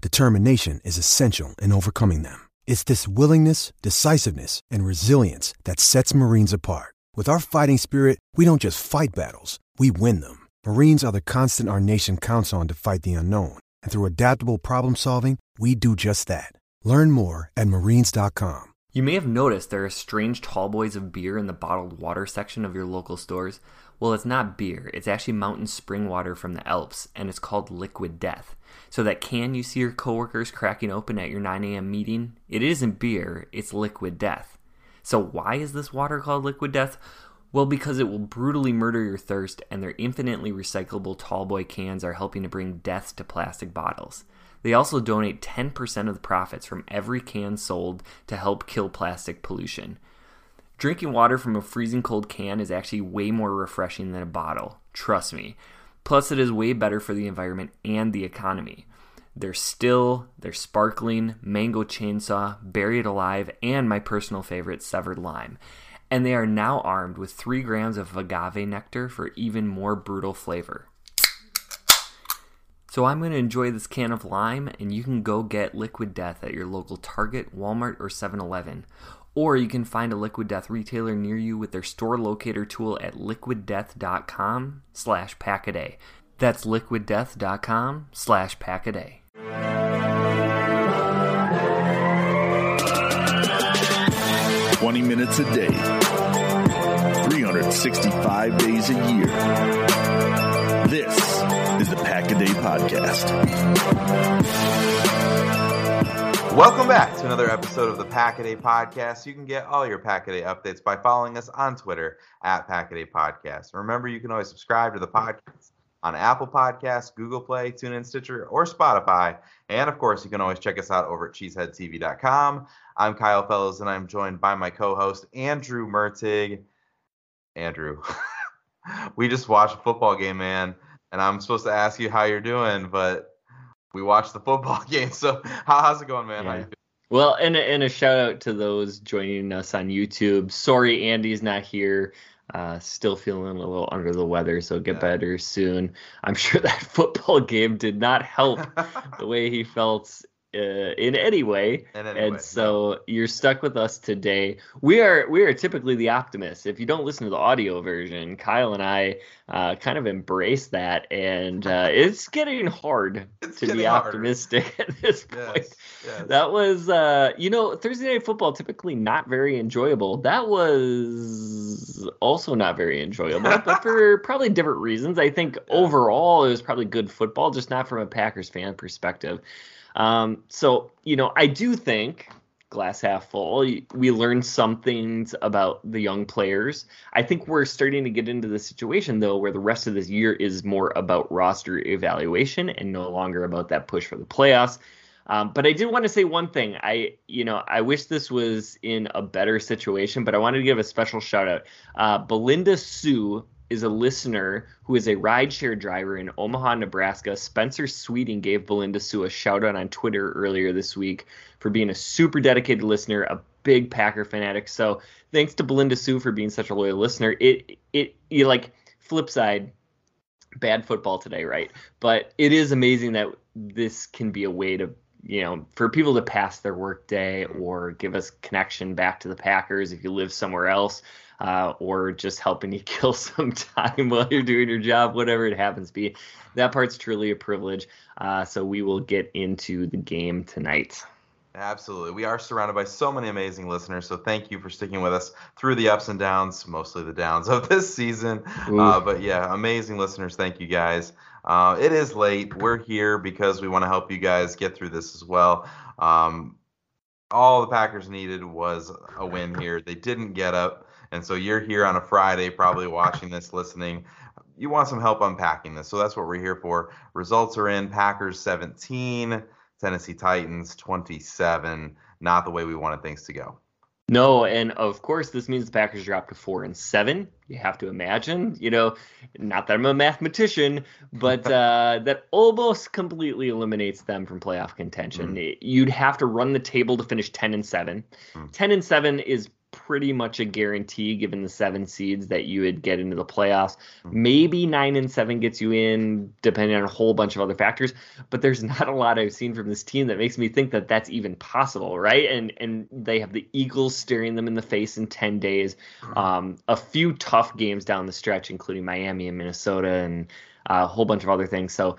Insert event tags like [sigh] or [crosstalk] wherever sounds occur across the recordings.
determination is essential in overcoming them. It's this willingness, decisiveness, and resilience that sets Marines apart. With our fighting spirit, we don't just fight battles, we win them. Marines are the constant our nation counts on to fight the unknown. And through adaptable problem solving, we do just that. Learn more at marines.com. You may have noticed there are strange tall boys of beer in the bottled water section of your local stores. Well, it's not beer, it's actually mountain spring water from the Alps, and it's called Liquid Death. So, that can you see your coworkers cracking open at your 9 a.m. meeting? It isn't beer, it's Liquid Death. So, why is this water called Liquid Death? Well, because it will brutally murder your thirst, and their infinitely recyclable tallboy cans are helping to bring death to plastic bottles. They also donate 10% of the profits from every can sold to help kill plastic pollution. Drinking water from a freezing cold can is actually way more refreshing than a bottle, trust me. Plus, it is way better for the environment and the economy. They're still, they're sparkling, mango chainsaw, buried alive, and my personal favorite, severed lime. And they are now armed with 3 grams of agave nectar for even more brutal flavor. So I'm going to enjoy this can of lime, and you can go get Liquid Death at your local Target, Walmart, or 7-Eleven. Or you can find a Liquid Death retailer near you with their store locator tool at liquiddeath.com slash packaday. That's liquiddeath.com slash packaday. Twenty minutes a day, 365 days a year. This is the Pack a Day Podcast. Welcome back to another episode of the Packaday Podcast. You can get all your Packaday updates by following us on Twitter at Packaday Podcast. Remember, you can always subscribe to the podcast on Apple Podcasts, Google Play, TuneIn, Stitcher, or Spotify. And of course, you can always check us out over at cheeseheadtv.com. I'm Kyle Fellows, and I'm joined by my co-host Andrew Mertig. Andrew, [laughs] we just watched a football game, man, and I'm supposed to ask you how you're doing, but we watched the football [laughs] game. So how, how's it going, man? Yeah. Well, and a, and a shout out to those joining us on YouTube. Sorry, Andy's not here. Uh, still feeling a little under the weather, so get yeah. better soon. I'm [laughs] sure that football game did not help [laughs] the way he felt uh, in any way. In any and way, so you're stuck with us today. We are we are typically the optimists. If you don't listen to the audio version, Kyle and I uh, kind of embrace that, and uh, [laughs] it's getting hard It's to getting be harder. optimistic [laughs] at this point. Yes, yes. That was, uh, you know, Thursday night football typically not very enjoyable. That was also not very enjoyable, but for [laughs] probably different reasons. I think overall it was probably good football, just not from a Packers fan perspective. Um, so, you know, I do think glass half full. We learned some things about the young players. I think we're starting to get into the situation though where the rest of this year is more about roster evaluation and no longer about that push for the playoffs. Um, but I did want to say one thing. I, you know, I wish this was in a better situation, but I wanted to give a special shout out. Uh, Belinda Sue is a listener who is a rideshare driver in Omaha, Nebraska. Spencer Sweeting gave Belinda Sue a shout out on Twitter earlier this week for being a super dedicated listener, a big Packer fanatic. So thanks to Belinda Sue for being such a loyal listener. It it you like flip side, bad football today, right? But it is amazing that this can be a way to you know, for people to pass their work day or give us connection back to the Packers if you live somewhere else, uh, or just helping you [laughs] kill some time while you're doing your job, whatever it happens to be. That part's truly a privilege. Uh, so we will get into the game tonight. Absolutely. We are surrounded by so many amazing listeners. So thank you for sticking with us through the ups and downs, mostly the downs of [laughs] this season. Uh, but yeah, amazing listeners. Thank you guys. Uh, it is late. We're here because we want to help you guys get through this as well. Um, all the Packers needed was a win here. They didn't get up. And so you're here on a Friday, probably watching this, listening. You want some help unpacking this. So that's what we're here for. Results are in Packers 17, Tennessee Titans 27. Not the way we wanted things to go. No, and of course this means the Packers drop to four and seven. You have to imagine, you know, not that I'm a mathematician, but [laughs] uh, that almost completely eliminates them from playoff contention. Mm. You'd have to run the table to finish ten and seven. Mm. Ten and seven is pretty much a guarantee given the seven seeds that you would get into the playoffs. Hmm. Maybe nine and seven gets you in, depending on a whole bunch of other factors. But there's [laughs] not a lot I've seen from this team that makes me think that that's even possible, right? And and they have the Eagles staring them in the face in ten days. Hmm. Um, a few tough games down the stretch, including Miami and Minnesota, and a whole bunch of other things. So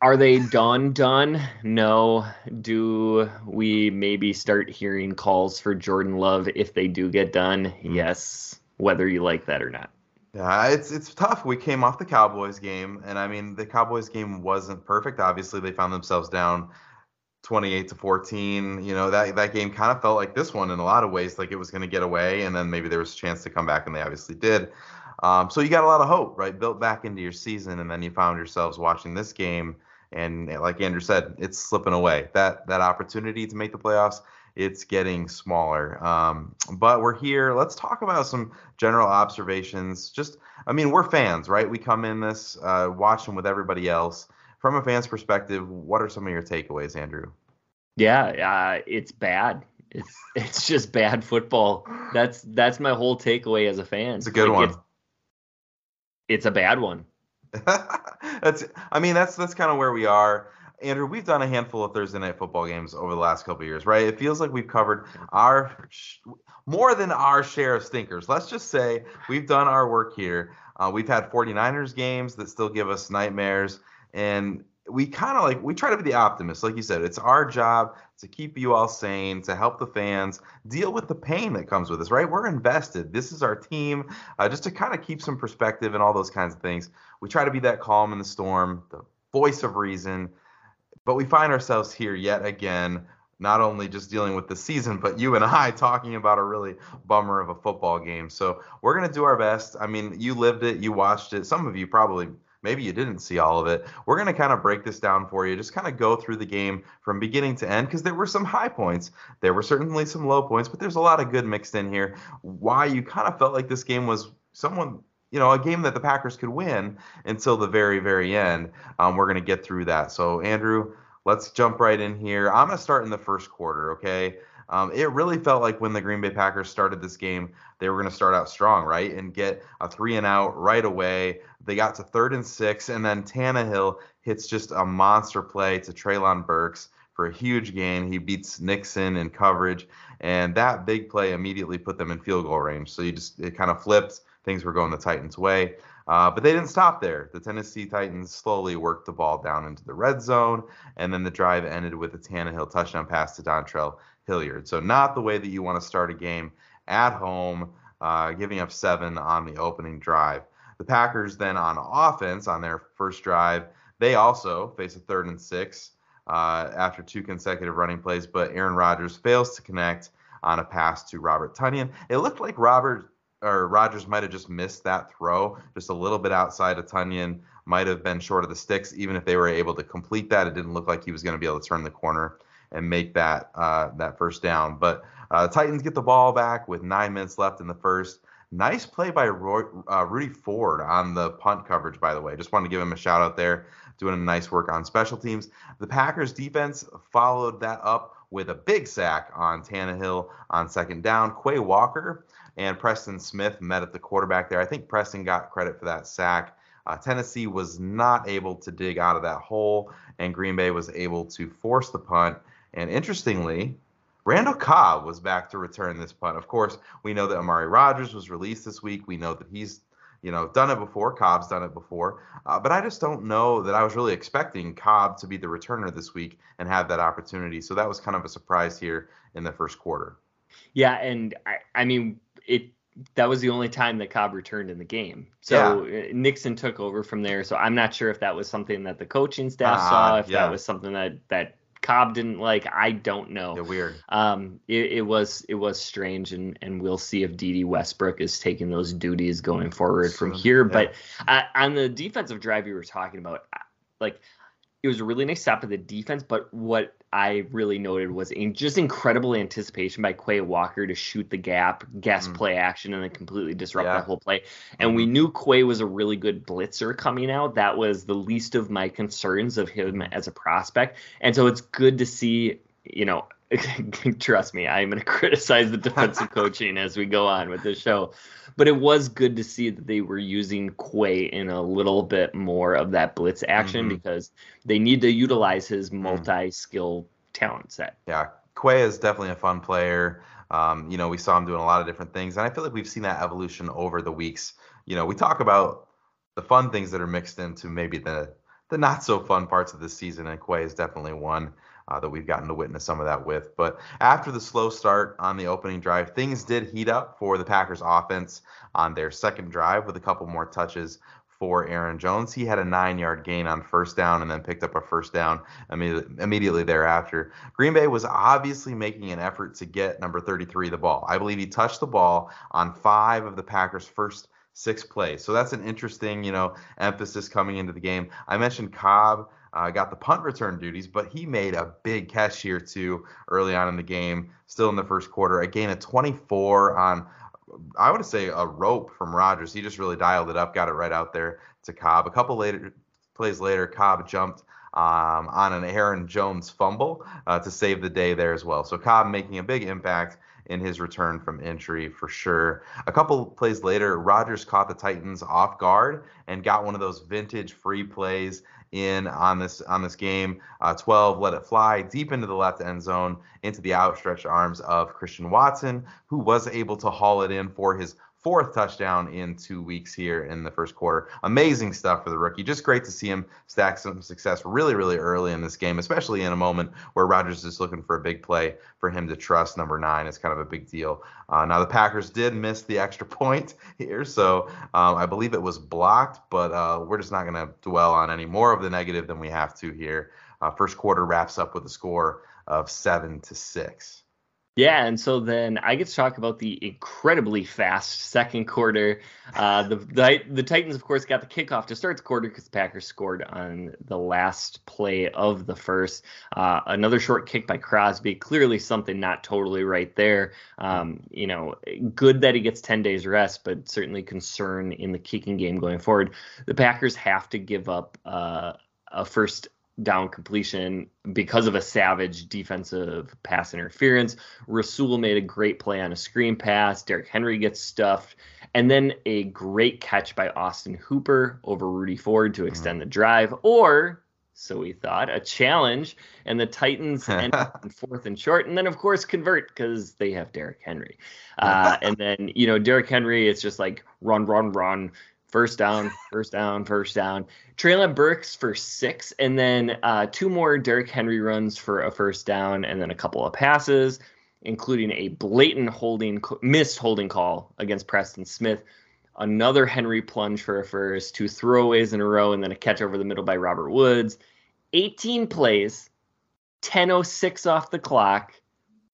are they done done? No. Do we maybe start hearing calls for jordan love if they do get done? Mm-hmm. yes whether you like that or not. Yeah it's it's tough. We came off the cowboys game and i mean the cowboys game wasn't perfect. Obviously they found themselves down 28 to 14 you know that that game kind of felt like this one in a lot of ways like it was going to get away and then maybe there was a chance to come back and they obviously did. Um, so you got a lot of hope right? Built back into your season and then you found yourselves watching this game and like Andrew said, it's slipping away. That that opportunity to make the playoffs, it's getting smaller. Um, but we're here. Let's talk about some general observations. Just, I mean, we're fans, right? We come in this uh, watching with everybody else. From a fan's perspective, what are some of your takeaways, Andrew? Yeah, uh, it's bad. It's it's just bad football. That's that's my whole takeaway as a fan. It's a good like, one. It's, it's a bad one. [laughs] that's I mean that's that's kind of where we are. Andrew, we've done a handful of Thursday night football games over the last couple of years, right? It feels like we've covered our more than our share of stinkers. Let's just say we've done our work here. Uh, we've had 49ers games that still give us nightmares, and we kind of like we try to be the optimist like you said it's our job to keep you all sane to help the fans deal with the pain that comes with this right we're invested this is our team uh, just to kind of keep some perspective and all those kinds of things we try to be that calm in the storm the voice of reason but we find ourselves here yet again not only just dealing with the season, but you and [laughs] I talking about a really bummer of a football game. So we're going to do our best. I mean, you lived it, you watched it. Some of you probably maybe you didn't see all of it. We're going to kind of break this down for you, just kind of go through the game from beginning to end because there were some high points. There were certainly some low points, but there's a lot of good mixed in here. Why you kind of felt like this game was someone you know, a game that the Packers could win until the very, very end. Um, we're going to get through that. So, Andrew, let's jump right in here. I'm going to start in the first quarter, okay? Um, it really felt like when the Green Bay Packers started this game, they were going to start out strong, right? And get a three and out right away. They got to third and six, and then Tannehill hits just a monster play to Treylon Burks for a huge gain. He beats Nixon in coverage, and that big play immediately put them in field goal range. So you just it kind of flipped. Things were going the Titans' way. Uh, but they didn't stop there. The Tennessee Titans slowly worked the ball down into the red zone, and then the drive ended with a Tannehill touchdown pass to Dontrell Hilliard. So not the way that you want to start a game at home, uh, giving up seven on the opening drive. The Packers then on offense on their first drive, they also face a third and six uh, after two consecutive running plays, but Aaron Rodgers fails to connect on a pass to Robert Tonyan. It looked like Robert or Rodgers might have just missed that throw, just a little bit outside of Tonyan, might have been short of the sticks. Even if they were able to complete that, it didn't look like he was going to be able to turn the corner and make that uh, that first down. But uh, the Titans get the ball back with nine minutes left in the first. Nice play by Roy, uh, Rudy Ford on the punt coverage, by the way. Just wanted to give him a shout out there, doing a nice work on special teams. The Packers defense followed that up with a big sack on Tannehill on second down. Quay Walker and Preston Smith met at the quarterback there. I think Preston got credit for that sack. Uh, Tennessee was not able to dig out of that hole, and Green Bay was able to force the punt. And interestingly, Randall Cobb was back to return this punt. Of course, we know that Amari Rodgers was released this week. We know that he's you know done it before. Cobb's done it before, uh, but I just don't know that I was really expecting Cobb to be the returner this week and have that opportunity. So that was kind of a surprise here in the first quarter. Yeah, and I, I mean it that was the only time that Cobb returned in the game. So yeah. Uh, Nixon took over from there. So I'm not sure if that was something that the coaching staff uh, saw, if yeah. that was something that that Cobb didn't like. I don't know. Yeah, weird. Um, it, it, was it was strange, and and we'll see if Dede Westbrook is taking those duties going forward from here. Yeah. But uh, on the defensive drive you were talking about, like it was a really nice stop of the defense. But what I really noted was in just incredible anticipation by Quay Walker to shoot the gap, guess mm. play action, and then completely disrupt yeah. the whole play. And mm-hmm. we knew Quay was a really good blitzer coming out. That was the least of my concerns of him as a prospect. And so it's good to see, you know, [laughs] trust me, I'm going [laughs] to criticize the defensive coaching as we go on with this show. But it was good to see that they were using Quay in a little bit more of that blitz action mm-hmm. because they need to utilize his mm-hmm. multi-skill mm-hmm. talent set. Yeah, Quay is definitely a fun player. Um, you know, we saw him doing a lot of different things, and I feel like we've seen that evolution over the weeks. You know, we talk about the fun things that are mixed into maybe the the not so fun parts of the season, and Quay is definitely one uh, that we've gotten to witness some of that with. But after the slow start on the opening drive, things did heat up for the Packers offense on their second drive with a couple more touches for Aaron Jones. He had a nine yard gain on first down and then picked up a first down immediately, thereafter. Green Bay was obviously making an effort to get number 33 the ball. I believe he touched the ball on five of the Packers' first six plays. So that's an interesting, you know, emphasis coming into the game. I mentioned Cobb uh, got the punt return duties, but he made a big catch here too early on in the game, still in the first quarter. A gain of 24 on, I would say, a rope from Rodgers. He just really dialed it up, got it right out there to Cobb. A couple later plays later, Cobb jumped um, on an Aaron Jones fumble uh, to save the day there as well. So Cobb making a big impact in his return from injury for sure. A couple plays later, Rodgers caught the Titans off guard and got one of those vintage free plays in on this on this game. Uh, 12 let it fly deep into the left end zone into the outstretched arms of Christian Watson, who was able to haul it in for his fourth touchdown in two weeks here in the first quarter. Amazing stuff for the rookie. Just great to see him stack some success really, really early in this game, especially in a moment where Rodgers is looking for a big play for him to trust number nine is kind of a big deal. Uh, now, the Packers did miss the extra [laughs] point here, so um, I believe it was blocked, but uh, we're just not going to dwell on any more of the negative than we have to here. Uh, first quarter wraps up with a score of seven to six. Yeah, and so then I get to talk about the incredibly fast second quarter. Uh, the, the, the Titans, of course, got the kickoff to start the quarter because the Packers scored on the last play of the first. Uh, another short kick by Crosby, clearly something not totally right there. Um, you know, good that he gets ten days rest, but certainly concern in the kicking game going forward. The Packers have to give up uh, a first down completion because of a savage defensive pass interference. Rasul made a great play on a screen pass. Derrick Henry gets stuffed. And then a great catch by Austin Hooper over Rudy Ford to extend the drive. Or, so we thought, a challenge. And the Titans [laughs] end fourth and short. And then, of course, convert because they have Derrick Henry. Uh, and then, you know, Derrick Henry, it's just like run, run, run First down, first down, first down. Treylon Burks for six, and then uh, two more Derrick Henry runs for a first down, and then a couple of passes, including a blatant holding missed holding call against Preston Smith. Another Henry plunge for a first, two throwaways in a row, and then a catch over the middle by Robert Woods. 18 plays, 10:06 off the clock,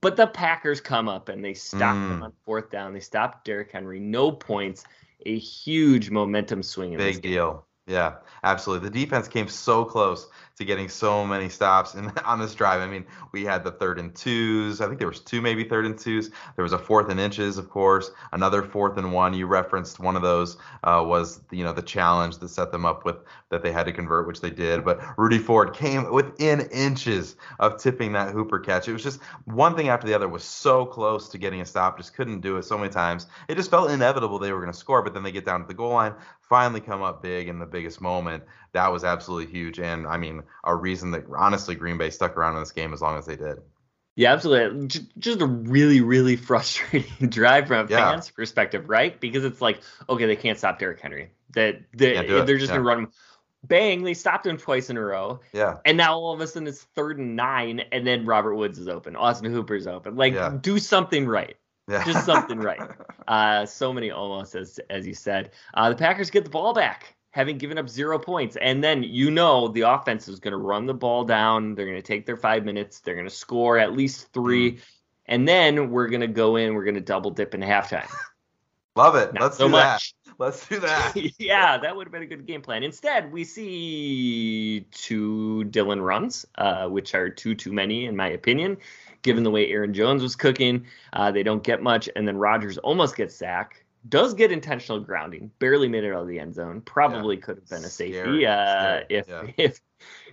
but the Packers come up and they stop mm. them on fourth down. They stop Derrick Henry, no points a huge momentum swing. Big deal. Yeah, absolutely. The defense came so close to getting so many stops [laughs] on this drive. I mean, we had the third and twos. I think there was two, maybe third and twos. There was a fourth and inches, of course. Another fourth and one. You referenced one of those uh, was you know the challenge that set them up with that they had to convert, which they did. But Rudy Ford came within inches of tipping that Hooper catch. It was just one thing after the other was so close to getting a stop, just couldn't do it so many times. It just felt inevitable they were going to score, but then they get down to the goal line, finally come up big in the biggest moment. That was absolutely huge, and I mean a reason that honestly Green Bay stuck around in this game as long as they did. Yeah, absolutely. Just a really, really [laughs] frustrating drive from a yeah. fan's perspective, right? Because it's like, okay, they can't stop Derrick Henry. That they, they're just yeah. gonna run him. Bang! They stopped him twice in a row. Yeah. And now all of a sudden it's third and nine, and then Robert Woods is open, Austin Hooper's open. Like, yeah. do something right. Yeah. Just something [laughs] right. Uh, so many almost as as you said. Uh, the Packers get the ball back, having given up zero points, and then you know the offense is going to run the ball down. They're going to take their five minutes. They're going to score at least three, mm. and then we're going to go in. We're going to double dip in halftime. [laughs] Love it. Not Let's so do much. that. [laughs] Let's do that. [laughs] yeah, that would have been a good game plan. Instead, we see two Dillon runs, uh, which are two too many in my opinion given the way Aaron Jones was cooking. Uh, they don't get much, and then Rodgers almost gets sacked. Does get intentional grounding, barely made it out of the end zone. Probably yeah. could have been a safety uh, if yeah. [laughs] if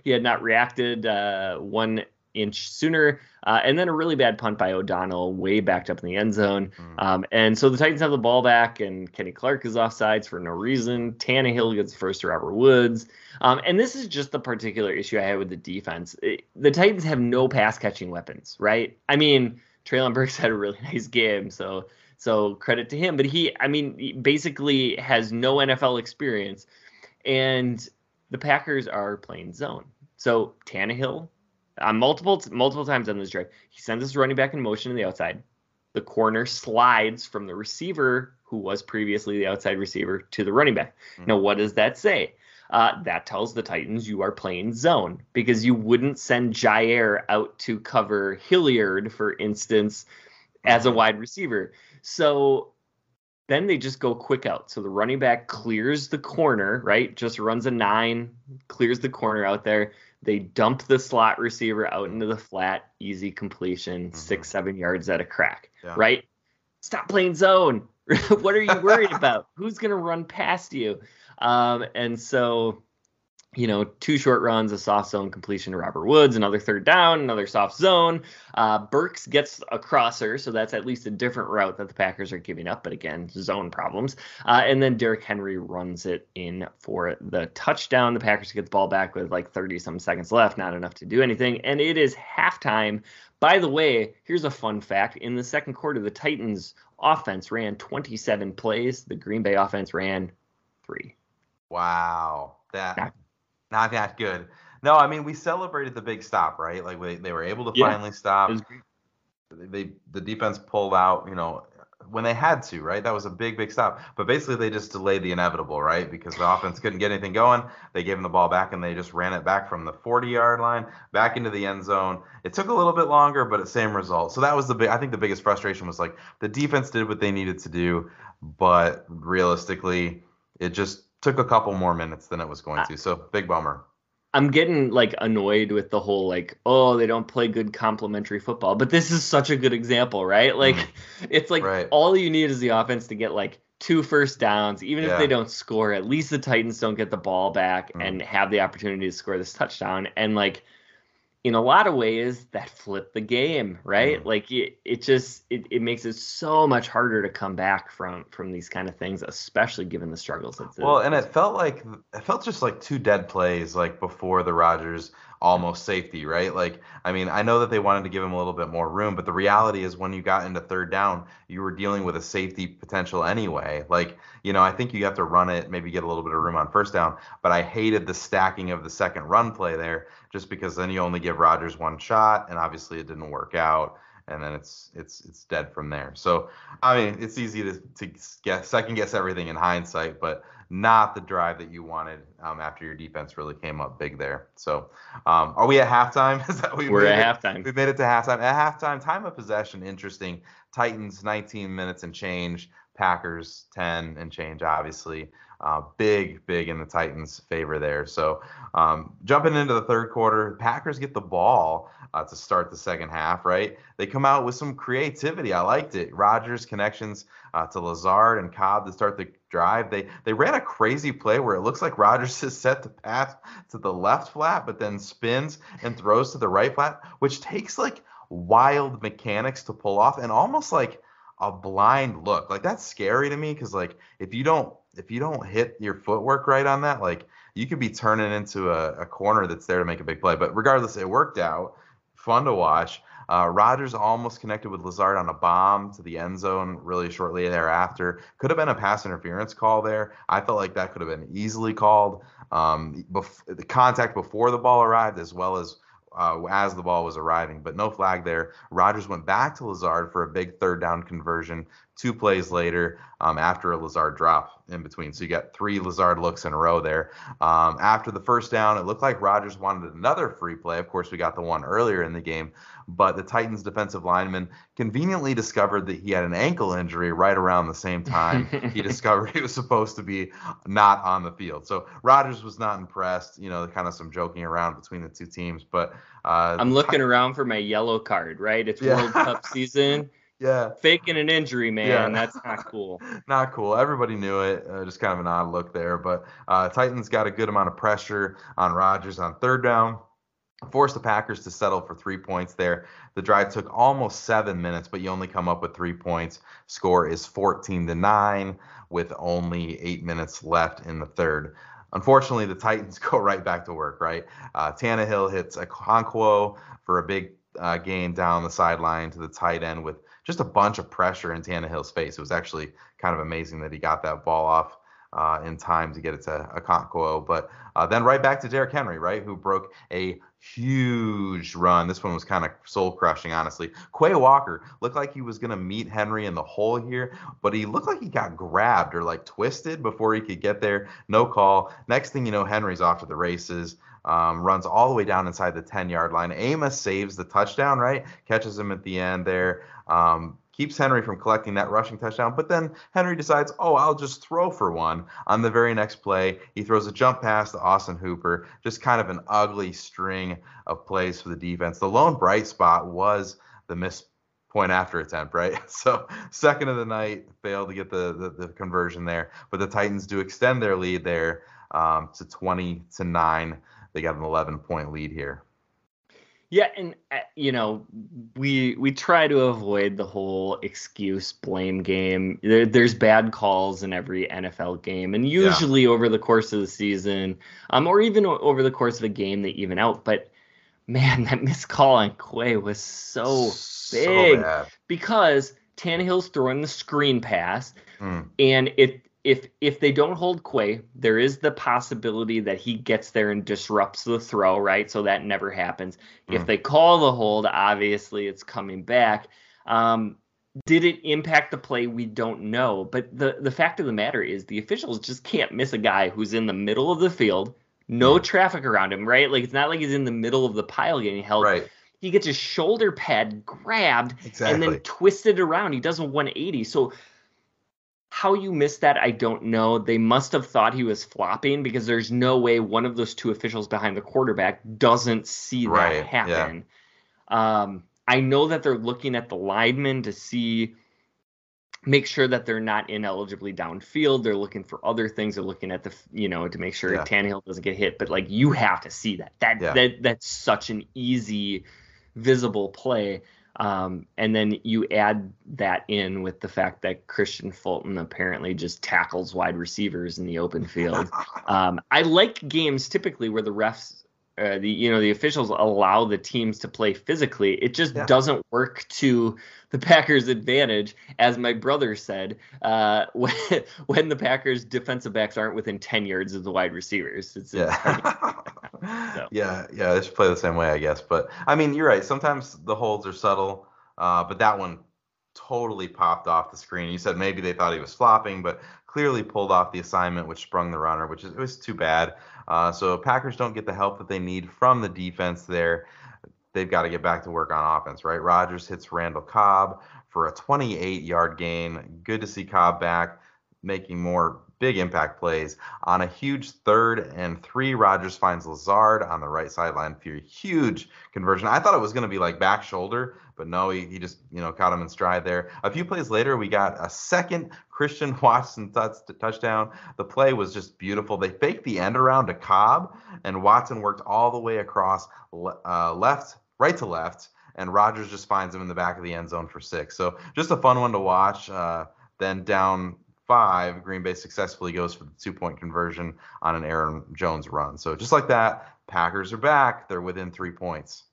he had not reacted uh, one inch sooner. Uh, and then a really bad punt by O'Donnell, way backed up in the end zone. Mm. Um, and so the Titans have the ball back, and Kenny Clark is offsides for no reason. Tannehill gets first to Robert Woods. Um, and this is just the particular issue I had with the defense. It, the Titans have no pass catching weapons, right? I mean, Treylon Burks [laughs] had a really nice game, so so credit to him. But he, I mean, basically has no NFL experience, and the Packers are playing zone. So Tannehill on multiple multiple times on this drive. He sends his running back in motion to the outside. The corner slides from the receiver, who was previously the outside receiver, to the running back. Mm-hmm. Now, what does that say? Uh, that tells the Titans you are playing zone because you wouldn't send Jaire out to cover Hilliard, for instance, as a wide receiver. So then they just go quick out. So the running back clears the corner, right? Just runs a nine, clears the corner out there. They dump the slot receiver out into the flat, easy completion, mm-hmm. six, seven yards at a crack, yeah. right? Stop playing zone. [laughs] what are you worried about? Who's going to run past you? Um, and so you know, two short runs, a soft zone completion to Robert Woods, another third down, another soft zone. Uh, Burks gets a crosser, so that's at least a different route that the Packers are giving up, but again, zone problems. Uh, and then Derrick Henry runs it in for the touchdown. The Packers get the ball back with like 30 some seconds left, not enough to do anything. And it is halftime. By the way, here's a fun fact in the second quarter, the Titans offense ran 27 plays, the Green Bay offense ran three. Wow. That not that good. No, I mean we celebrated the big stop, right? Like they, they were able to yeah. finally stop. They the defense pulled out, you know, when they had to, right? That was a big, big stop. But basically, they just delayed the inevitable, right? Because the offense couldn't get anything going. They gave them the ball back, and they just ran it back from the 40-yard line back into the end zone. It took a little bit longer, but the same result. So that was the big. I think the biggest frustration was like the defense did what they needed to do, but realistically, it just took a couple more minutes than it was going to. So big bummer. I'm getting like annoyed with the whole like, oh, they don't play good complementary football. But this is such a good example, right? Like mm. [laughs] it's like right. all you need is the offense to get like two first downs. Even yeah. if they don't score, at least the Titans don't get the ball back mm. and have the opportunity to score this touchdown. And like in a lot of ways that flip the game right mm. like it, it just it, it makes it so much harder to come back from from these kind of things especially given the struggles that well and it felt like it felt just like two dead plays like before the Rodgers almost safety right? Like i mean i know that they wanted to give him a little bit more room but the reality is when you got into third down you were dealing with a safety potential anyway. Like you know i think you have to run it maybe get a little bit of room on first down but i hated the stacking of the second run play there just because then you only give Rodgers one shot, and obviously it didn't work out, and then it's it's it's dead from there. So I mean, it's easy to to guess, second guess everything in hindsight, but not the drive that you wanted um, after your defense really came up big there. So, um, are we at halftime? [laughs] Is that we we're at halftime? We made it to halftime. At halftime, time of possession, interesting. Titans 19 minutes and change. Packers 10 and change, obviously. Uh, big, big in the Titans' favor there. So um, jumping into the third quarter, Packers get the ball uh, to start the second half, right? They come out with some creativity. I liked it. Rodgers connections uh, to Lazard and Cobb to start the drive. They they ran a crazy play where it looks like Rodgers [laughs] is set to pass to the left flat, but then spins and throws to the right flat, which takes like wild mechanics to pull off and almost like a blind look. Like that's scary to me because like if you don't if you don't hit your footwork right on that, like you could be turning into a, a corner that's there to make a big play. But regardless, it worked out. Fun to watch. Uh, Rodgers almost connected with Lazard on a bomb to the end zone really shortly thereafter. Could have been a pass interference call there. I felt like that could have been easily called. Um, bef- the contact before the ball arrived, as well as uh, as the ball was arriving, but no flag there. Rodgers went back to Lazard for a big third down conversion two plays later um, after a Lazard drop in between. So you got three Lazard looks in a row there. Um, after the first down, it looked like Rodgers wanted another free play. Of course, we got the one earlier in the game, but the Titans defensive lineman conveniently discovered that he had an ankle injury right around the same time he [laughs] discovered he was supposed to be not on the field. So Rodgers was not impressed. You know, kind of some joking around between the two teams, but uh, I'm looking around for my yellow card. Right, it's yeah. World Cup season. [laughs] Yeah. Faking an injury, man. Yeah. That's not [laughs] cool. not cool. Everybody knew it. Uh, just kind of an odd look there. But uh, Titans got a good amount of pressure on Rodgers on third down. Forced the Packers to settle for three points there. The drive took almost seven minutes, but you only come up with three points. Score is 14 to 9 with only eight minutes left in the third. Unfortunately, the Titans [laughs] go right back to work, right? Uh, Tannehill hits a Okonkwo for a big uh, gain down the sideline to the tight end with just a bunch of pressure in Tannehill's face. It was actually kind of amazing that he got that ball off uh, in time to get it to Okonkwo. But uh, then right back to Derrick Henry, right, who broke a huge run. This one was kind of soul crushing, honestly. Quay Walker looked like he was going to meet Henry in the hole here, but he looked like he got grabbed or like twisted before he could get there. No call. Next thing you know, Henry's off to the races. Um, runs all the way down inside the 10 yard line. Amos saves the touchdown, right? Catches him at the end there. Um, keeps Henry from collecting that rushing touchdown. But then Henry decides, oh, I'll just throw for one. On the very next play, he throws a jump pass to Austin Hooper. Just kind of an ugly string of plays for the defense. The lone bright spot was the miss point after attempt, right? [laughs] So second of the night, failed to get the, the, the conversion there. But the Titans do extend their lead there um, to 20 to 9. They got an 11 point lead here. Yeah, and uh, you know, we we try to avoid the whole excuse blame game. There, there's bad calls in every NFL game, and usually yeah. over the course of the season, um, or even over the course of a game, they even out. But man, that missed call on Quay was so, so big bad. because Tannehill's throwing the screen pass, mm. and it if if they don't hold Quay, there is the possibility that he gets there and disrupts the throw, right? So that never happens. Mm. If they call the hold, obviously it's coming back. Um, did it impact the play? We don't know. But the the fact of the matter is the officials just can't miss a guy who's in the middle of the field, no mm. traffic around him, right? Like it's not like he's in the middle of the pile getting held. Right. He gets his shoulder pad grabbed exactly. and then twisted around. He does a 180. So how you missed that, I don't know. They must have thought he was flopping because there's no way one of those two officials behind the quarterback doesn't see right, that happen. Yeah. Um, I know that they're looking at the linemen to see, make sure that they're not inelligibly downfield. They're looking for other things. They're looking at the, you know, to make sure yeah. Tannehill doesn't get hit. But like, you have to see that. That yeah. that that's such an easy, visible play. Um, and then you add that in with the fact that Kristian Fulton apparently just tackles wide receivers in the open field. [laughs] Um, I like games typically where the refs, uh, the you know the officials allow the teams to play physically. It just yeah. doesn't work to the Packers' advantage, as my brother said, uh, [laughs] when, when the Packers' defensive backs aren't within ten yards of the wide receivers. It's, yeah. [laughs] Yeah, yeah, they should play the same way, I guess. But I mean, you're right. Sometimes the holds are subtle, uh, but that one totally popped off the screen. You said maybe they thought he was flopping, but clearly pulled off the assignment, which sprung the runner, which is, it was too bad. Uh, so Packers don't get the help that they need from the defense there. They've got to get back to work on offense, right? Rodgers hits Randall Cobb for a 28 yard gain. Good to see Cobb back making more big impact plays. On a huge third and three, Rodgers finds Lazard on the right sideline for a huge conversion. I thought it was going to be like back shoulder, but no, he, he just you know caught him in stride there. A few plays later, we got a second Christian [laughs] Watson touch, touchdown. The play was just beautiful. They faked the end around to Cobb, and Watson worked all the way across uh, left, right to left, and Rodgers just finds him in the back of the end zone for six. So just a fun one to watch. Uh, then down five, Green Bay successfully goes for the two point conversion on an Aaron Jones run. So just like that, Packers are back. They're within three points.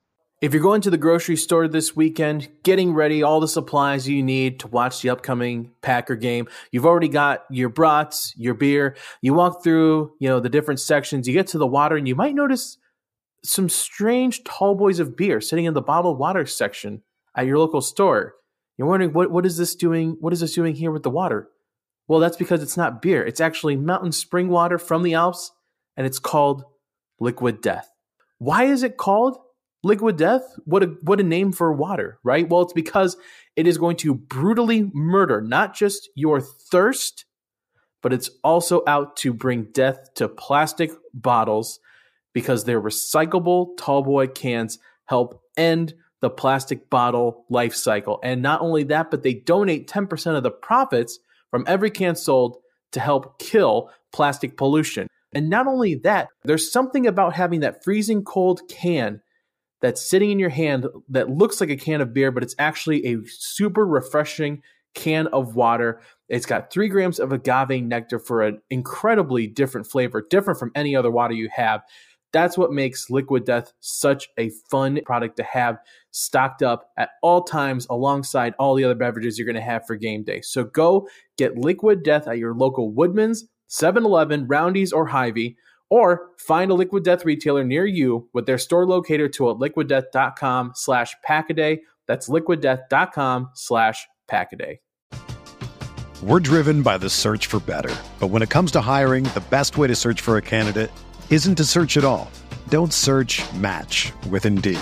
If you're going to the grocery store this weekend, getting ready, all the supplies you need to watch the upcoming Packer game, you've already got your brats, your beer. You walk through, you know, the different sections. You get to the water, and you might notice some strange tall boys of beer sitting in the bottled water section at your local store. You're wondering what what is this doing? What is this doing here with the water? Well, that's because it's not beer. It's actually mountain spring water from the Alps, and it's called liquid death. Why is it called liquid death? What a what a name for water, right? Well, it's because it is going to brutally murder not just your thirst, but it's also out to bring death to plastic bottles because their recyclable tallboy cans help end the plastic bottle life cycle. And not only that, but they donate 10% of the profits from every can sold to help kill plastic pollution. And not only that, there's something about having that freezing cold can that's sitting in your hand that looks like a can of beer, but it's actually a super refreshing can of water. It's got three grams of agave nectar for an incredibly different flavor, different from any other water you have. That's what makes Liquid Death such a fun product to have stocked up at all times alongside all the other beverages you're going to have for game day. So go get Liquid Death at your local Woodman's, 7 Eleven, Roundy's, or Hy-Vee, or find a Liquid Death retailer near you with their store locator to at liquiddeath.com slash packaday. That's liquiddeath.com slash packaday. We're driven by the search for better. But when it comes to hiring, the best way to search for a candidate isn't to search at all. Don't search match with Indeed.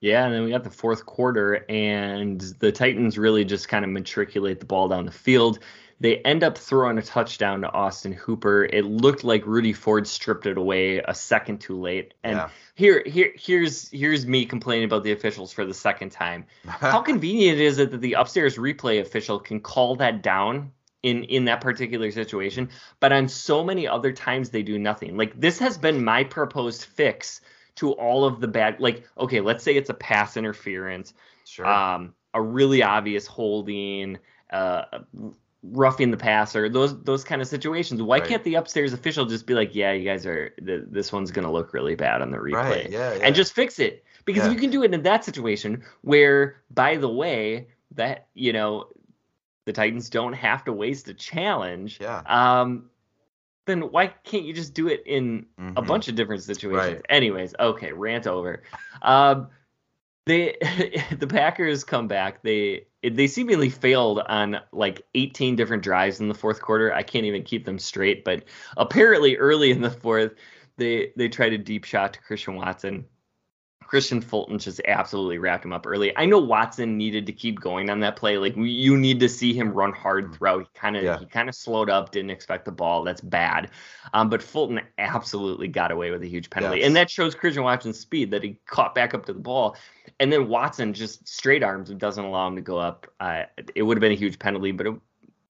Yeah, and then we got the fourth quarter, and the Titans really just kind of matriculate the ball down the field. They end up throwing a touchdown to Austin Hooper. It looked like Rudy Ford stripped it away a second too late. And Yeah. here, here, here's here's me complaining about the officials for the second time. [laughs] How convenient is it that the upstairs replay official can call that down in in that particular situation, but on so many other times they do nothing. Like this has been my proposed fix to all of the bad. Like okay, let's say it's a pass interference Sure. um, a really obvious holding, uh, roughing the passer, those those kind of situations. Why Right. can't the upstairs official just be like, "Yeah, you guys are th- this one's gonna look really bad on the replay," Right, yeah, yeah. and just fix it? Because Yeah. you can do it in that situation where, by the way, that you know the Titans don't have to waste a challenge. Yeah. Um, then why can't you just do it in a Mhm. bunch of different situations? Right. Anyways, okay, rant over. Um, they [laughs] the Packers come back. They they seemingly failed on like 18 different drives in the fourth quarter. I can't even keep them straight, but apparently early in the fourth, they they tried a deep shot to Christian Watson. Kristian Fulton just absolutely wrapped him up early. I know Watson needed to keep going on that play. Like you need to see him run hard throughout. He kind of Yeah. he kind of slowed up, didn't expect the ball. That's bad. Um, but Fulton absolutely got away with a huge penalty, Yes. and that shows Christian Watson's speed that he caught back up to the ball, and then Watson just straight arms and doesn't allow him to go up. Uh, it would have been a huge penalty, but it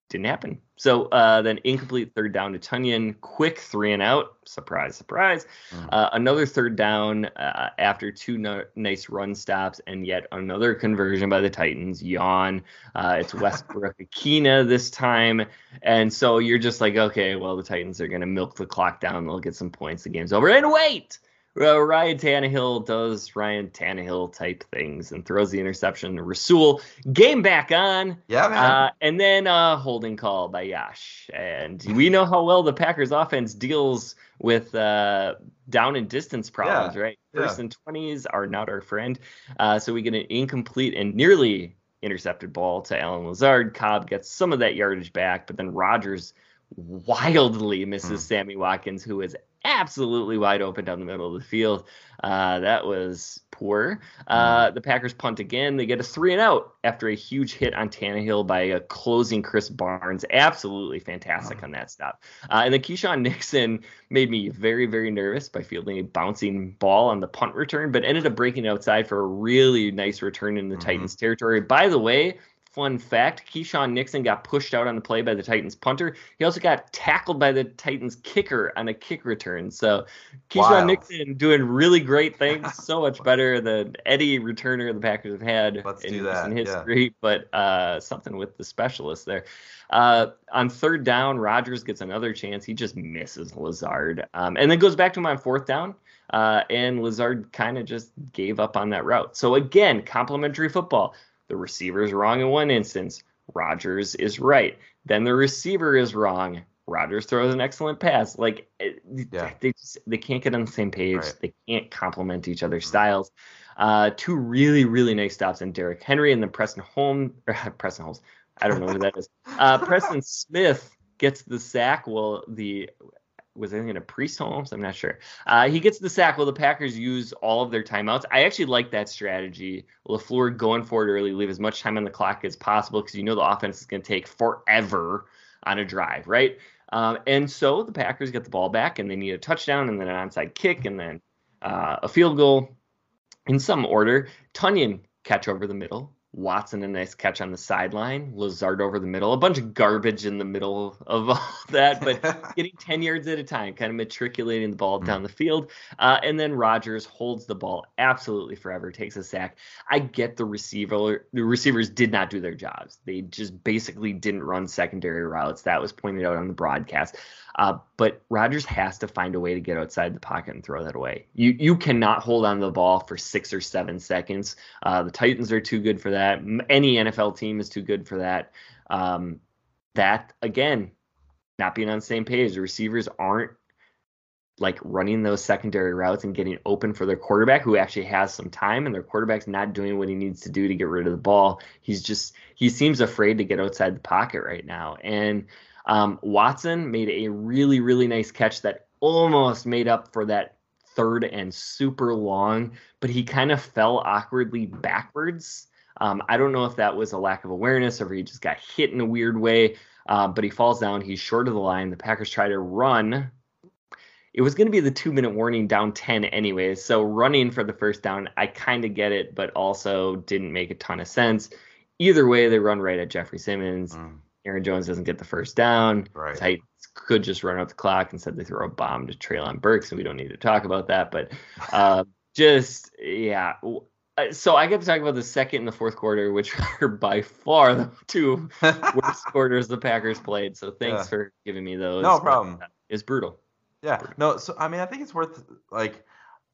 didn't happen. So uh, then incomplete third down to Tonyan, quick three and out. Surprise, surprise. Mm. Uh, another third down uh, after two no- nice run stops, and yet another conversion by the Titans. Yawn. Uh, it's Westbrook [laughs] Ikhine this time, and so you're just like, okay, well the Titans are gonna milk the clock down. They'll get some points. The game's over. And wait. Uh, Ryan Tannehill does Ryan Tannehill type things and throws the interception to Rasul. Game back on. Yeah, man. Uh, and then uh, holding call by Yash. And we know how well the Packers offense deals with uh, down and distance problems, Yeah, right? yeah. First and 20s are not our friend. Uh, so we get an incomplete and nearly intercepted ball to Allen Lazard. Cobb gets some of that yardage back, but then Rodgers wildly misses Hmm. Sammy Watkins, who is absolutely wide open down the middle of the field. Uh, that was poor. Uh, the Packers punt again. They get a three and out after a huge hit on Tannehill by a closing Krys Barnes. Absolutely fantastic on that stop. Uh, and then Keisean Nixon made me very, very nervous by fielding a bouncing ball on the punt return, but ended up breaking outside for a really nice return in the Mhm. Titans territory. By the way, fun fact Keisean Nixon got pushed out on the play by the Titans punter. He also got tackled by the Titans kicker on a kick return. So Keisean. Nixon doing really great things, [laughs] so much better than any returner the Packers have had Let's in do that, recent yeah. history. But uh, something with the specialist there. Uh, on third down, Rodgers gets another chance. He just misses Lazard, um, and then goes back to him on fourth down. Uh, and Lazard kind of just gave up on that route. So again, complimentary football. The receiver is wrong in one instance. Rodgers is right. Then the receiver is wrong. Rodgers throws an excellent pass. Like Yeah. they just, they can't get on the same page. Right. They can't complement each other's Mhm. styles. Uh, two really really nice stops in Derrick Henry and then Preston Holmes. [laughs] Or Preston Holmes. I don't know who that is. Uh, Preston [laughs] Smith gets the sack. Well, the was I thinking of Priest Holmes? I'm not sure. Uh, he gets the sack Well, the Packers use all of their timeouts. I actually like that strategy. LaFleur going for it early, leave as much time on the clock as possible because you know the offense is going to take forever on a drive, right? Um, and so the Packers get the ball back and they need a touchdown and then an onside kick and then uh, a field goal in some order. Tonyan catch over the middle. Watson a nice catch on the sideline. Lazard over the middle. A bunch of garbage in the middle of [laughs] all that, but [laughs] getting 10 yards at a time, kind of matriculating the ball down the field. Uh, and then Rodgers holds the ball absolutely forever, takes a sack. I get the receiver, the receivers did not do their jobs. They just basically didn't run secondary routes. That was pointed out on the broadcast. Uh, but Rodgers has to find a way to get outside the pocket and throw that away. You you cannot hold on to the ball for six or seven seconds. Uh, the Titans are too good for that. Any NFL team is too good for that. Um, that again, not being on the same page. The receivers aren't like running those secondary routes and getting open for their quarterback who actually has some time and their quarterback's not doing what he needs to do to get rid of the ball. He's just he seems afraid to get outside the pocket right now. And um, Watson made a really, really nice catch that almost made up for that third and super long, but he kind of fell awkwardly backwards. Um, I don't know if that was a lack of awareness or if he just got hit in a weird way, uh, but he falls down. He's short of the line. The Packers try to run. It was going to be the two minute warning down 10 anyways. So running for the first down, I kind of get it, but also didn't make a ton of sense. Either way, they run right at Jeffrey Simmons. Mm, Aaron Jones doesn't get the first down. Right. Titans could just run out the clock. Instead, they throw a bomb to Treylon Burks, and we don't need to talk about that. But uh, [laughs] just, yeah. Uh, So I get to talk about the second and the fourth quarter, which [laughs] are by far the two [laughs] worst quarters the Packers played. So thanks Yeah. for giving me those. No problem. It's brutal. Yeah. No, so I mean, I think it's worth like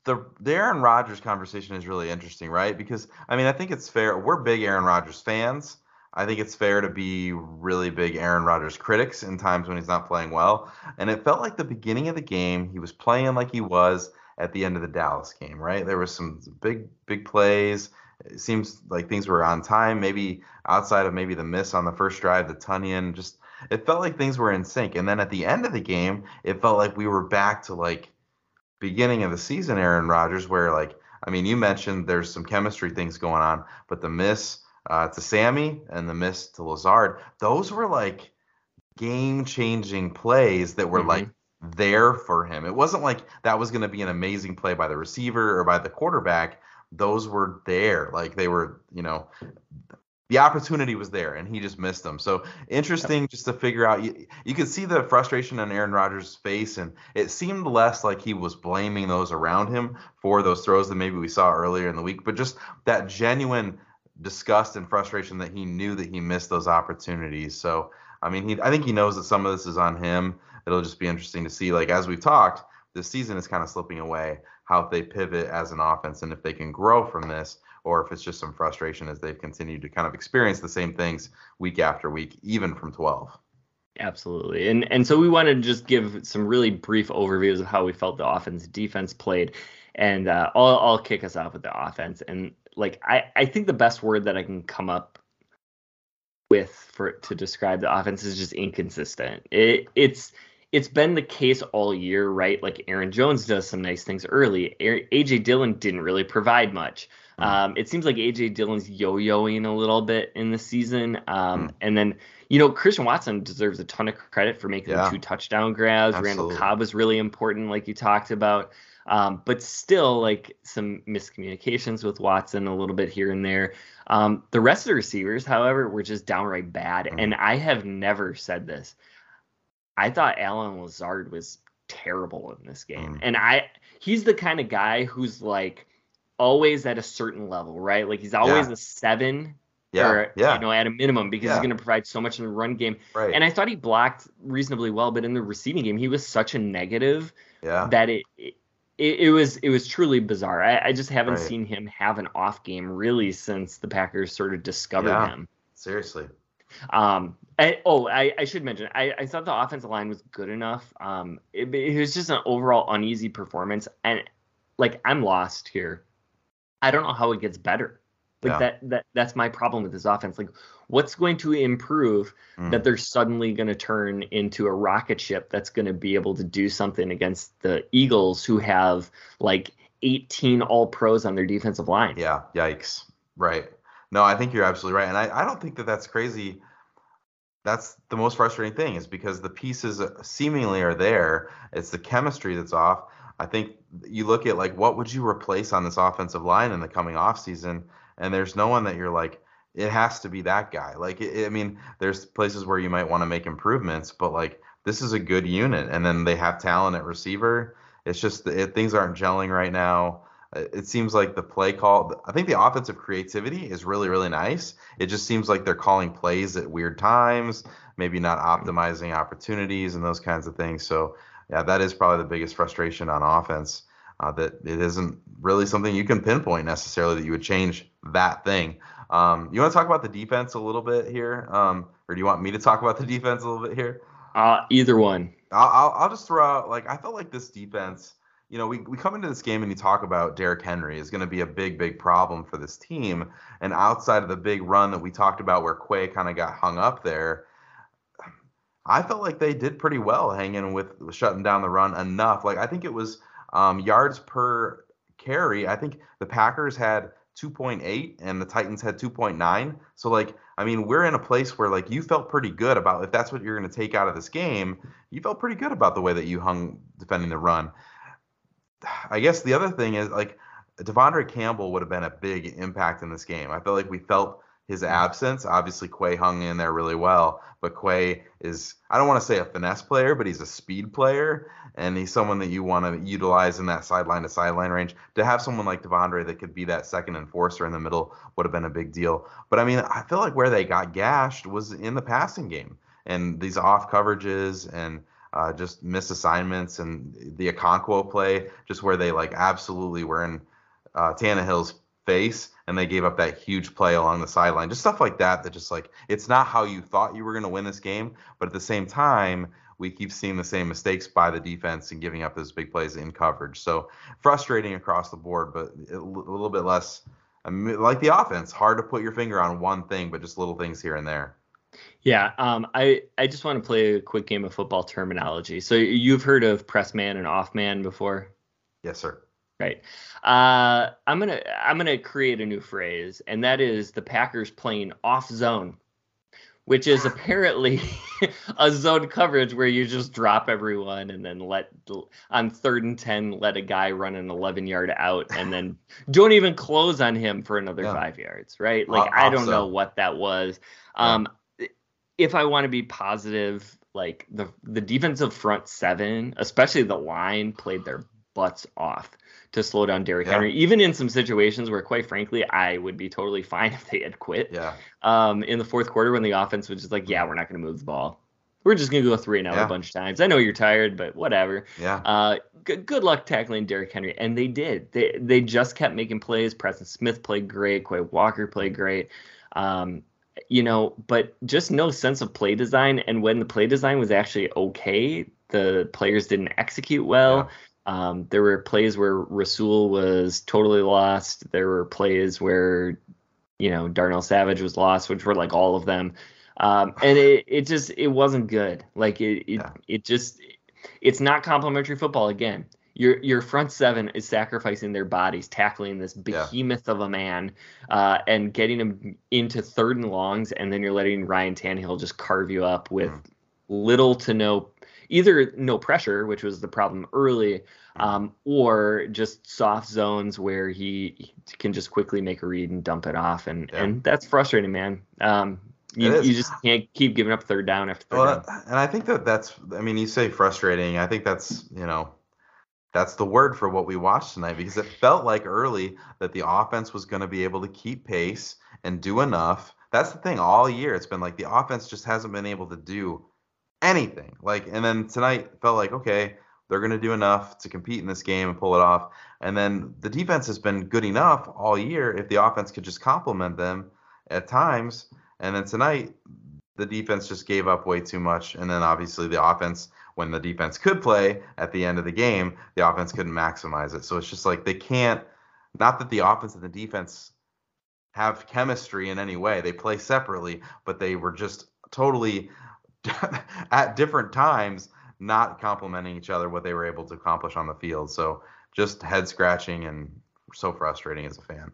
the the Aaron Rodgers conversation is really interesting, right? Because I mean, I think it's fair. We're big Aaron Rodgers fans. I think it's fair to be really big Aaron Rodgers critics in times when he's not playing well. And it felt like the beginning of the game, he was playing like he was at the end of the Dallas game, right? There was some big big plays. it seems like things were on time. Maybe outside of maybe the miss on the first drive, the Tonyan, just it felt like things were in sync. And then at the end of the game, it felt like we were back to like beginning of the season, Aaron Rodgers, where like I mean, you mentioned there's some chemistry things going on, but the miss uh, to Sammy and the miss to Lazard, those were like game changing plays that were mm-hmm. like there for him. It wasn't like that was going to be an amazing play by the receiver or by the quarterback. Those were there. Like they were, you know, the opportunity was there and he just missed them. So interesting just to figure out. You, you could see the frustration on Aaron Rodgers' face, and it seemed less like he was blaming those around him for those throws that maybe we saw earlier in the week, but just that genuine disgust and frustration that he knew that he missed those opportunities. So I mean, he I think he knows that some of this is on him. It'll just be interesting to see. Like as we've talked, this season is kind of slipping away. How they pivot as an offense and if they can grow from this or if it's just some frustration as they've continued to kind of experience the same things week after week, even from 12. Absolutely. And and so we wanted to just give some really brief overviews of how we felt the offense defense played. And uh, I'll, I'll kick us off with the offense. And like I, I think the best word that I can come up with for to describe the offense is just inconsistent. It it's it's been the case all year, right? Like Aaron Jones does some nice things early. AJ Dillon didn't really provide much. Mm. Um, it seems like AJ Dillon's yo-yoing a little bit in the season. Um, mm. And then, you know, Christian Watson deserves a ton of credit for making yeah. two touchdown grabs. Absolutely. Randall Cobb was really important, like you talked about. Um, but still, like some miscommunications with Watson a little bit here and there. Um, the rest of the receivers, however, were just downright bad. Mm. And I have never said this. I thought Allen Lazard was terrible in this game. Mm. And I he's the kind of guy who's like always at a certain level, right? Like he's always yeah. a seven. Yeah, or, yeah. you know, at a minimum because yeah. he's going to provide so much in the run game. Right. And I thought he blocked reasonably well, but in the receiving game, he was such a negative yeah. that it, it it, was it was truly bizarre. I, I just haven't right. seen him have an off game really since the Packers sort of discovered yeah, him. Seriously. Um. I, oh, I, I should mention. I, I thought the offensive line was good enough. Um. It, it was just an overall uneasy performance, and like I'm lost here. I don't know how it gets better. Like yeah. that that that's my problem with this offense. Like what's going to improve mm. that they're suddenly going to turn into a rocket ship that's going to be able to do something against the Eagles who have like 18 all pros on their defensive line. Yeah, yikes. Right. No, I think you're absolutely right. And I, I don't think that that's crazy. That's the most frustrating thing is because the pieces seemingly are there. It's the chemistry that's off. I think you look at like what would you replace on this offensive line in the coming offseason, and there's no one that you're like it has to be that guy. Like it, I mean, there's places where you might want to make improvements, but like this is a good unit, and then they have talent at receiver. It's just it, things aren't gelling right now. It seems like the play call. I think the offensive creativity is really really nice. It just seems like they're calling plays at weird times, maybe not optimizing opportunities and those kinds of things. So yeah, that is probably the biggest frustration on offense. Uh, that it isn't really something you can pinpoint necessarily that you would change that thing. Um, you want to talk about the defense a little bit here, um, or do you want me to talk about the defense a little bit here? Uh, either one. I'll, I'll, I'll just throw out like I felt like this defense. You know, we, we come into this game and you talk about Derrick Henry is going to be a big, big problem for this team. And outside of the big run that we talked about where Quay kind of got hung up there, I felt like they did pretty well hanging with, with shutting down the run enough. Like I think it was um, yards per carry. I think the Packers had 2.8 and the Titans had 2.9. So like I mean, we're in a place where like you felt pretty good about if that's what you're going to take out of this game, you felt pretty good about the way that you hung defending the run. I guess the other thing is like De'Vondre Campbell would have been a big impact in this game. I feel like we felt his absence. Obviously, Quay hung in there really well, but Quay is, I don't want to say a finesse player, but he's a speed player, and he's someone that you want to utilize in that sideline to sideline range. To have someone like De'Vondre that could be that second enforcer in the middle would have been a big deal. But I mean, I feel like where they got gashed was in the passing game and these off coverages and uh, just misassignments and the Okonkwo play, just where they like absolutely were in uh, Tannehill's face and they gave up that huge play along the sideline. Just stuff like that that just like it's not how you thought you were going to win this game, but at the same time, we keep seeing the same mistakes by the defense and giving up those big plays in coverage. So frustrating across the board, but a little bit less I mean, like the offense, hard to put your finger on one thing, but just little things here and there. Yeah, um, I I just want to play a quick game of football terminology. So you've heard of press man and off man before? Yes, sir. Right. Uh, I'm gonna I'm gonna create a new phrase, and that is the Packers playing off zone, which is apparently [laughs] a zone coverage where you just drop everyone and then let on third and ten let a guy run an 11 yard out and then [laughs] don't even close on him for another yeah. five yards. Right. Like I don't know what that was. Um, if I want to be positive, like the the defensive front seven, especially the line, played their butts off to slow down Derrick yeah. Henry, even in some situations where, quite frankly, I would be totally [laughs] fine if they had quit. Yeah. Um, in the fourth quarter, when the offense was just like, "Yeah, we're not going to move the ball. We're just going to go three and out yeah. a bunch of times. I know you're tired, but whatever." Yeah. Uh, g- good luck tackling Derrick Henry, and they did. They they just kept making plays. Preston Smith played great. Quay Walker played great. Um, you know, but just no sense of play design. And when the play design was actually okay, the players didn't execute well. Yeah. Um, there were plays where Rasul was totally lost. There were plays where, you know, Darnell Savage was lost, which were like all of them. Um, and it, it just it wasn't good. Like it it, yeah. it just it's not complimentary football again. Your your front seven is sacrificing their bodies, tackling this behemoth yeah. of a man, uh, and getting him into third and longs, and then you're letting Ryan Tannehill just carve you up with mm. little to no either no pressure, which was the problem early, mm. um, or just soft zones where he can just quickly make a read and dump it off, and yeah. and that's frustrating, man. Um, you, you just can't keep giving up third down after third well, down. And I think that that's, I mean, you say frustrating. I think that's, you know, that's the word for what we watched tonight because it felt like early that the offense was going to be able to keep pace and do enough. That's the thing all year. It's been like the offense just hasn't been able to do anything. Like, and then tonight felt like, okay, they're going to do enough to compete in this game and pull it off. And then the defense has been good enough all year if the offense could just complement them at times. And then tonight, the defense just gave up way too much. And then obviously the offense, when the defense could play at the end of the game, the offense couldn't maximize it. So it's just like they can't, not that the offense and the defense have chemistry in any way. They play separately, but they were just totally [laughs] at different times not complementing each other what they were able to accomplish on the field. So just head scratching and so frustrating as a fan.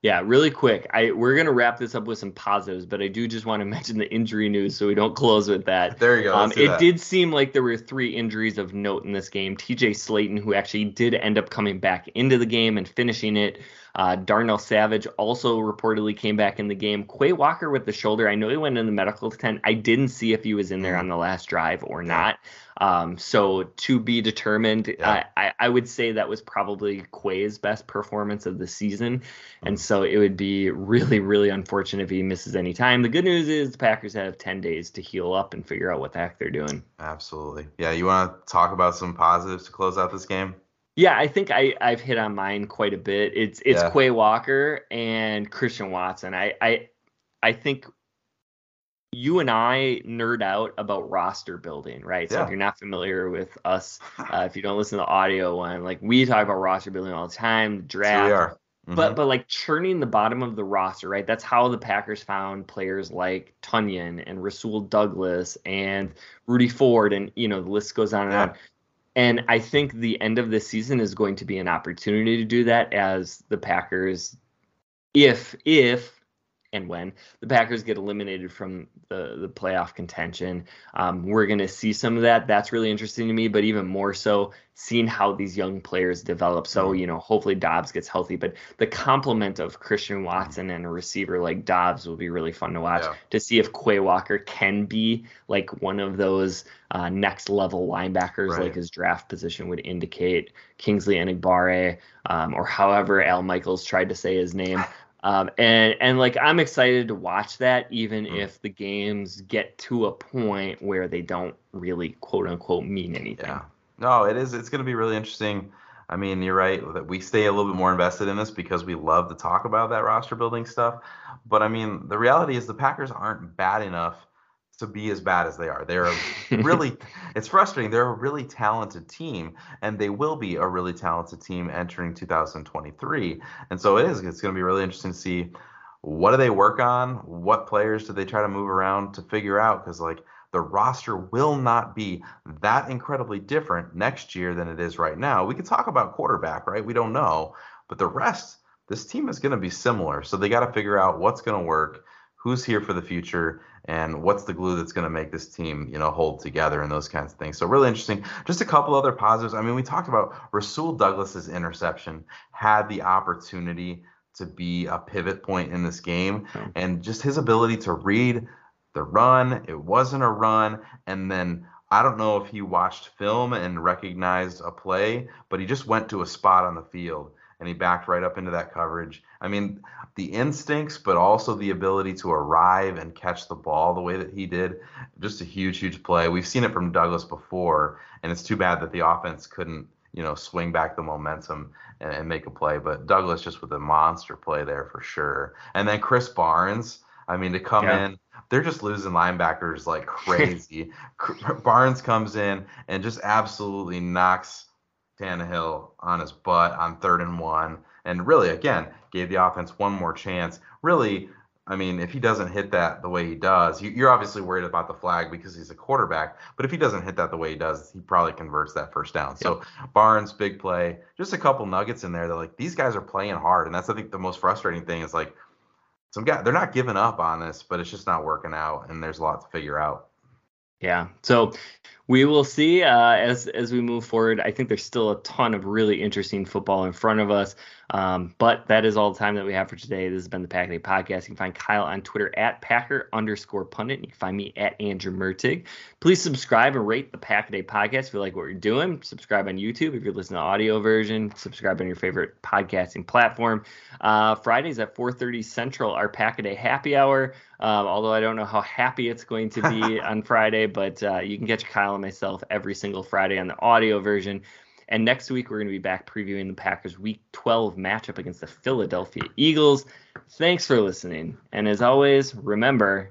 Yeah, really quick. I we're gonna wrap this up with some positives, but I do just want to [laughs] mention the injury news so we don't close with that. There you go. Um, it that. did seem like there were three injuries of note in this game. T.J. Slaton, who actually did end up coming back into the game and finishing it, uh, Darnell Savage also reportedly came back in the game. Quay Walker with the shoulder. I know he went in the medical tent. I didn't see if he was in there mm. on the last drive or not. Um, so to be determined. Yeah. I, I would say that was probably Quay's best performance of the season, and mm. so it would be really really unfortunate if he misses any time. The good news is the Packers have ten days to heal up and figure out what the heck they're doing. Absolutely. Yeah. You want to talk about some positives to close out this game? Yeah, I think I, I've hit on mine quite a bit. It's it's yeah. Quay Walker and Christian Watson. I, I I think you and I nerd out about roster building, right? So yeah. if you're not familiar with us, [sighs] uh, if you don't listen to the audio one, like we talk about roster building all the time, draft. Mm-hmm. But but like churning the bottom of the roster, right? That's how the Packers found players like Tonyan and Rasul Douglas and Rudy Ford, and you know the list goes on and yeah. on. And I think the end of this season is going to be an opportunity to do that as the Packers, if if and when the Packers get eliminated from the the playoff contention. Um, we're going to see some of that. That's really interesting to me, but even more so, seeing how these young players develop. So, you know, hopefully Doubs gets healthy, but the complement of Christian Watson and a receiver like Doubs will be really fun to watch yeah. to see if Quay Walker can be like one of those uh, next level linebackers, right. like his draft position would indicate. Kingsley Enagbare, um, or however Al Michaels tried to say his name. [laughs] Um, and and like I'm excited to watch that, even mm. if the games get to a point where they don't really quote unquote mean anything. Yeah. No, it is. It's going to be really interesting. I mean, you're right that we stay a little bit more invested in this because we love to talk about that roster building stuff. But I mean, the reality is the Packers aren't bad enough to be as bad as they are. They're [laughs] really, it's frustrating. They're a really talented team, and they will be a really talented team entering 2023. And so it is. It's going to be really interesting to see what do they work on, what players do they try to move around to figure out because like the roster will not be that incredibly different next year than it is right now. We can talk about quarterback, right? We don't know, but the rest, this team is going to be similar. So they got to figure out what's going to work, who's here for the future, and what's the glue that's going to make this team, you know, hold together and those kinds of things. So really interesting. Just a couple other positives. I mean, we talked about Rasul Douglas's interception had the opportunity to be a pivot point in this game, and just his ability to read the run. It wasn't a run. And then I don't know if he watched film and recognized a play, but he just went to a spot on the field and he backed right up into that coverage. I mean, the instincts, but also the ability to arrive and catch the ball the way that he did, just a huge, huge play. We've seen it from Douglas before, and it's too bad that the offense couldn't, you know, swing back the momentum and, and make a play. But Douglas just with a monster play there for sure. And then Krys Barnes, I mean, to come yeah. in they're just losing linebackers like [laughs] crazy. Barnes comes in and just absolutely knocks Tannehill on his butt on third and one, and really again gave the offense one more chance. Really, I mean, if he doesn't hit that the way he does, you're obviously worried about the flag because he's a quarterback. But if he doesn't hit that the way he does, he probably converts that first down. Yep. So Barnes, big play, just a couple nuggets in there that like these guys are playing hard, and that's I think the most frustrating thing is like some guy they're not giving up on this, but it's just not working out, and there's a lot to figure out. Yeah. So we will see uh, as as we move forward. I think there's still a ton of really interesting football in front of us. Um, but that is all the time that we have for today. This has been the Pack Day Podcast. You can find Kyle on Twitter at Packer underscore pundit. You can find me at Andrew Mertig. Please subscribe and rate the Pack Day Podcast if you like what you're doing. Subscribe on YouTube if you're listening to audio version. Subscribe on your favorite podcasting platform. Uh, Fridays at 4:30 Central, our Pack a Day Happy Hour. Um, although I don't know how happy it's going to be [laughs] on Friday, but uh, you can catch Kyle and myself every single Friday on the audio version. And next week, we're going to be back previewing the Packers' Week 12 matchup against the Philadelphia Eagles. Thanks for listening. And as always, remember.